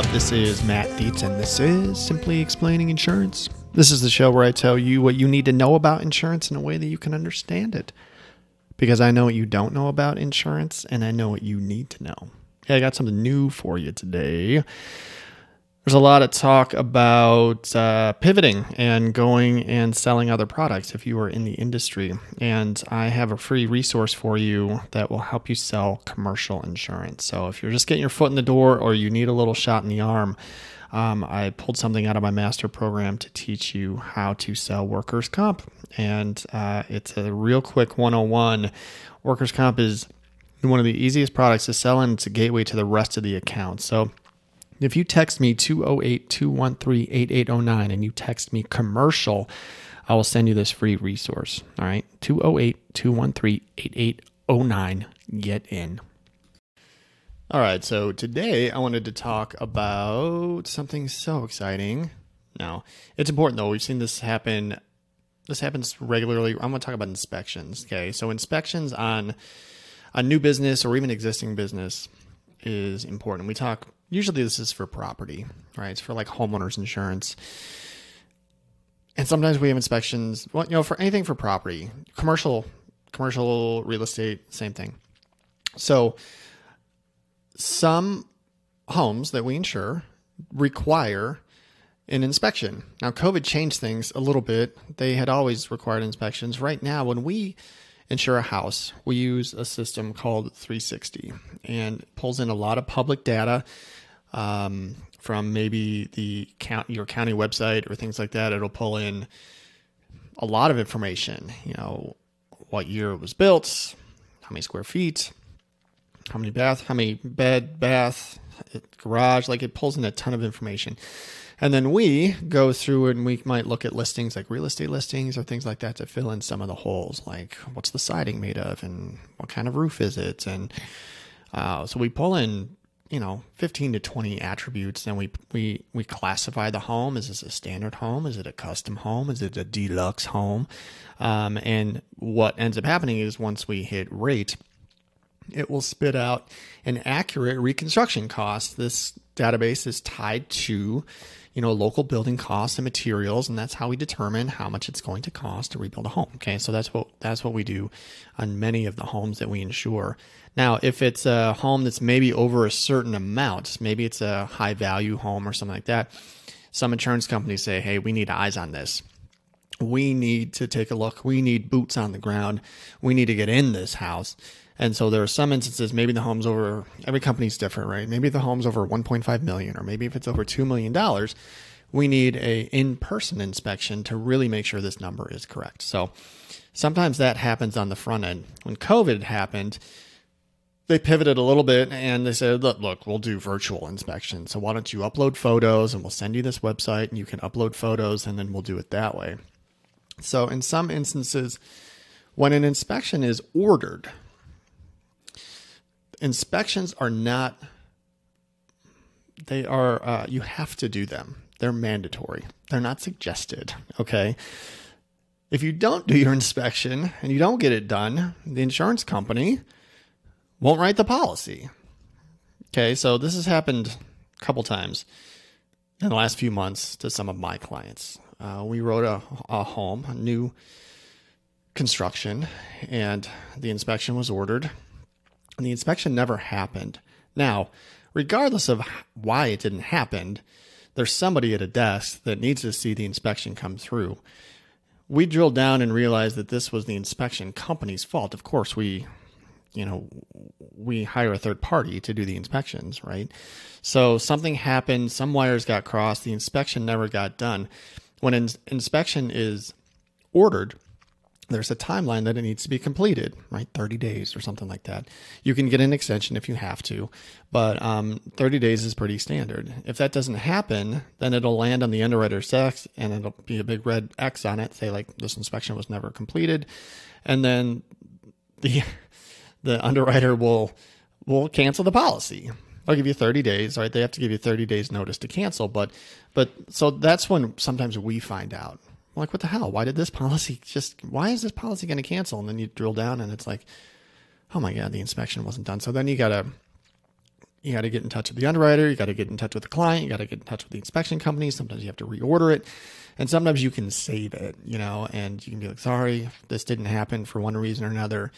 up? This is Matt Dietz, and this is Simply Explaining Insurance. This is the show where I tell you what you need to know about insurance in a way that you can understand it. Because I know what you don't know about insurance, and I know what you need to know. Yeah, I got something new for you today. There's a lot of talk about uh, pivoting and going and selling other products if you are in the industry. And I have a free resource for you that will help you sell commercial insurance. So if you're just getting your foot in the door or you need a little shot in the arm, um, I pulled something out of my master program to teach you how to sell workers' comp. And uh, it's a real quick 101. Workers' comp is one of the easiest products to sell, and it's a gateway to the rest of the account. So if you text me 208 213 8809 and you text me commercial, I will send you this free resource. All right. 208 213 8809. Get in. All right. So today I wanted to talk about something so exciting. Now, it's important though. We've seen this happen. This happens regularly. I'm going to talk about inspections. Okay. So, inspections on a new business or even existing business is important. We talk usually this is for property, right? It's for like homeowners insurance. And sometimes we have inspections, well, you know, for anything for property, commercial, commercial real estate, same thing. So some homes that we insure require an inspection. Now, COVID changed things a little bit. They had always required inspections. Right now, when we insure a house, we use a system called 360 and pulls in a lot of public data um, from maybe the count, your county website or things like that. It'll pull in a lot of information. You know, what year it was built, how many square feet, how many bath, how many bed, bath, garage. Like it pulls in a ton of information. And then we go through and we might look at listings like real estate listings or things like that to fill in some of the holes, like what's the siding made of and what kind of roof is it. And uh, so we pull in you know 15 to 20 attributes then we we we classify the home. Is this a standard home? Is it a custom home? Is it a deluxe home? Um, and what ends up happening is once we hit rate it will spit out an accurate reconstruction cost this database is tied to you know local building costs and materials and that's how we determine how much it's going to cost to rebuild a home okay so that's what that's what we do on many of the homes that we insure now, if it's a home that's maybe over a certain amount, maybe it's a high value home or something like that, some insurance companies say, hey, we need eyes on this. We need to take a look. We need boots on the ground. We need to get in this house. And so there are some instances, maybe the home's over, every company's different, right? Maybe the home's over 1.5 million, or maybe if it's over $2 million, we need a in-person inspection to really make sure this number is correct. So sometimes that happens on the front end. When COVID happened, they pivoted a little bit and they said, look, look, we'll do virtual inspection. So why don't you upload photos and we'll send you this website and you can upload photos and then we'll do it that way. So in some instances, when an inspection is ordered, inspections are not, they are, uh, you have to do them. They're mandatory. They're not suggested. Okay. If you don't do your inspection and you don't get it done, the insurance company, won't write the policy. Okay, so this has happened a couple times in the last few months to some of my clients. Uh, we wrote a, a home, a new construction, and the inspection was ordered, and the inspection never happened. Now, regardless of why it didn't happen, there's somebody at a desk that needs to see the inspection come through. We drilled down and realized that this was the inspection company's fault. Of course, we you know, we hire a third party to do the inspections, right? So something happened, some wires got crossed, the inspection never got done. When an inspection is ordered, there's a timeline that it needs to be completed, right? 30 days or something like that. You can get an extension if you have to, but um, 30 days is pretty standard. If that doesn't happen, then it'll land on the underwriter's desk and it'll be a big red X on it, say like this inspection was never completed. And then the the underwriter will will cancel the policy. I'll give you 30 days, right? They have to give you 30 days notice to cancel, but but so that's when sometimes we find out. Like, what the hell? Why did this policy just why is this policy going to cancel? And then you drill down and it's like, oh my god, the inspection wasn't done. So then you got to you got to get in touch with the underwriter, you got to get in touch with the client, you got to get in touch with the inspection company. Sometimes you have to reorder it, and sometimes you can save it, you know, and you can be like, sorry, this didn't happen for one reason or another.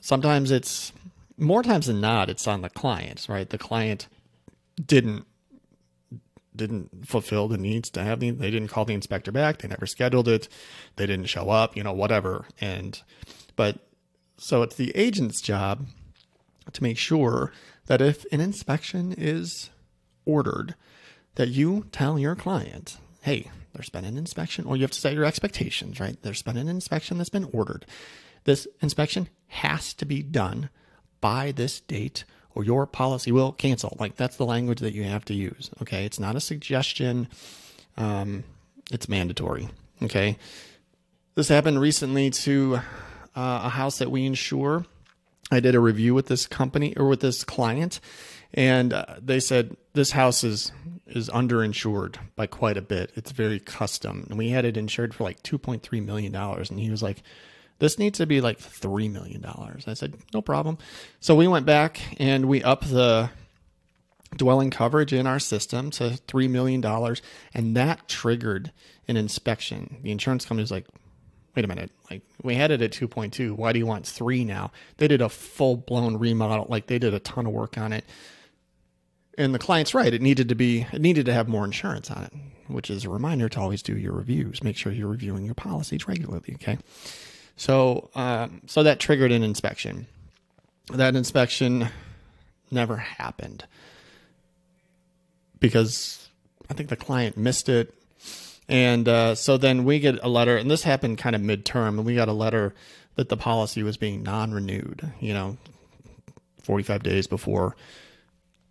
Sometimes it's more times than not, it's on the client, right? The client didn't didn't fulfill the needs to have the they didn't call the inspector back. They never scheduled it. They didn't show up you know whatever. And but so it's the agent's job to make sure that if an inspection is ordered, that you tell your client, hey, there's been an inspection, or you have to set your expectations, right? There's been an inspection that's been ordered. This inspection has to be done by this date, or your policy will cancel. Like that's the language that you have to use. Okay. It's not a suggestion, um, it's mandatory. Okay. This happened recently to uh, a house that we insure I did a review with this company or with this client, and uh, they said this house is is underinsured by quite a bit. It's very custom, and we had it insured for like two point three million dollars, and he was like. This needs to be like $3 million. I said, no problem. So we went back and we upped the dwelling coverage in our system to $3 million. And that triggered an inspection. The insurance company was like, wait a minute, like we had it at 2.2. Why do you want three now? They did a full blown remodel, like they did a ton of work on it. And the client's right. It needed to be, it needed to have more insurance on it, which is a reminder to always do your reviews. Make sure you're reviewing your policies regularly. Okay. So, um, so that triggered an inspection. That inspection never happened because I think the client missed it and uh, so then we get a letter, and this happened kind of midterm, and we got a letter that the policy was being non-renewed. You know, 45 days before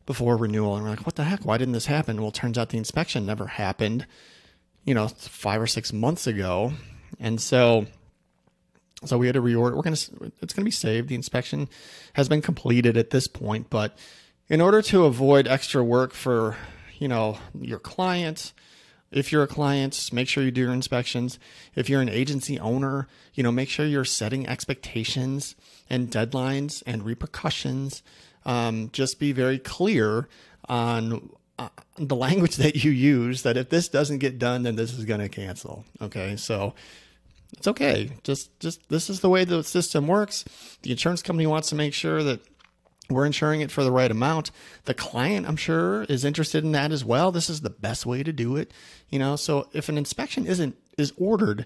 before renewal, and we're like, what the heck? Why didn't this happen? Well, turns out the inspection never happened. You know, five or six months ago, and so so we had to reorder. We're gonna it's gonna be saved. The inspection has been completed at this point, but in order to avoid extra work for you know your clients if you're a client, make sure you do your inspections. If you're an agency owner, you know, make sure you're setting expectations and deadlines and repercussions. Um, just be very clear on uh, the language that you use that if this doesn't get done, then this is going to cancel. Okay. So it's okay. Just, just this is the way the system works. The insurance company wants to make sure that we're insuring it for the right amount. The client, I'm sure, is interested in that as well. This is the best way to do it. You know, so if an inspection isn't is ordered,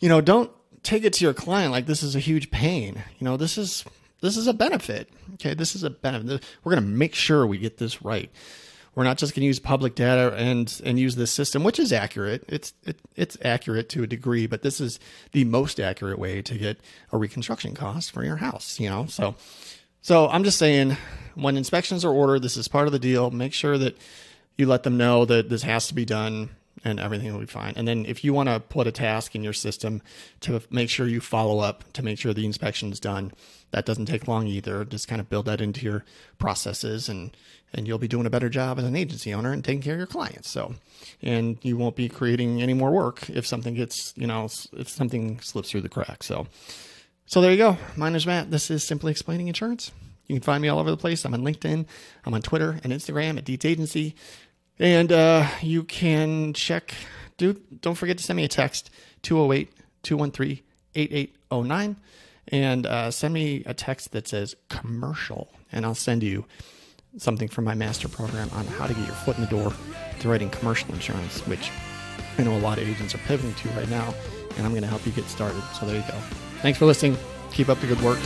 you know, don't take it to your client like this is a huge pain. You know, this is this is a benefit. Okay, this is a benefit. We're going to make sure we get this right. We're not just going to use public data and and use this system, which is accurate. It's it, it's accurate to a degree, but this is the most accurate way to get a reconstruction cost for your house. You know, so so I'm just saying, when inspections are ordered, this is part of the deal. Make sure that you let them know that this has to be done and everything will be fine. And then if you want to put a task in your system to make sure you follow up to make sure the inspection is done, that doesn't take long either. Just kind of build that into your processes and and you'll be doing a better job as an agency owner and taking care of your clients. So, and you won't be creating any more work if something gets, you know, if something slips through the cracks. So, so there you go. My name is Matt. This is Simply Explaining Insurance. You can find me all over the place. I'm on LinkedIn. I'm on Twitter and Instagram at Dietz Agency. And uh, you can check, do, don't forget to send me a text, 208 213 8809. And uh, send me a text that says commercial, and I'll send you something from my master program on how to get your foot in the door to writing commercial insurance, which I know a lot of agents are pivoting to right now, and I'm going to help you get started. So there you go. Thanks for listening. Keep up the good work.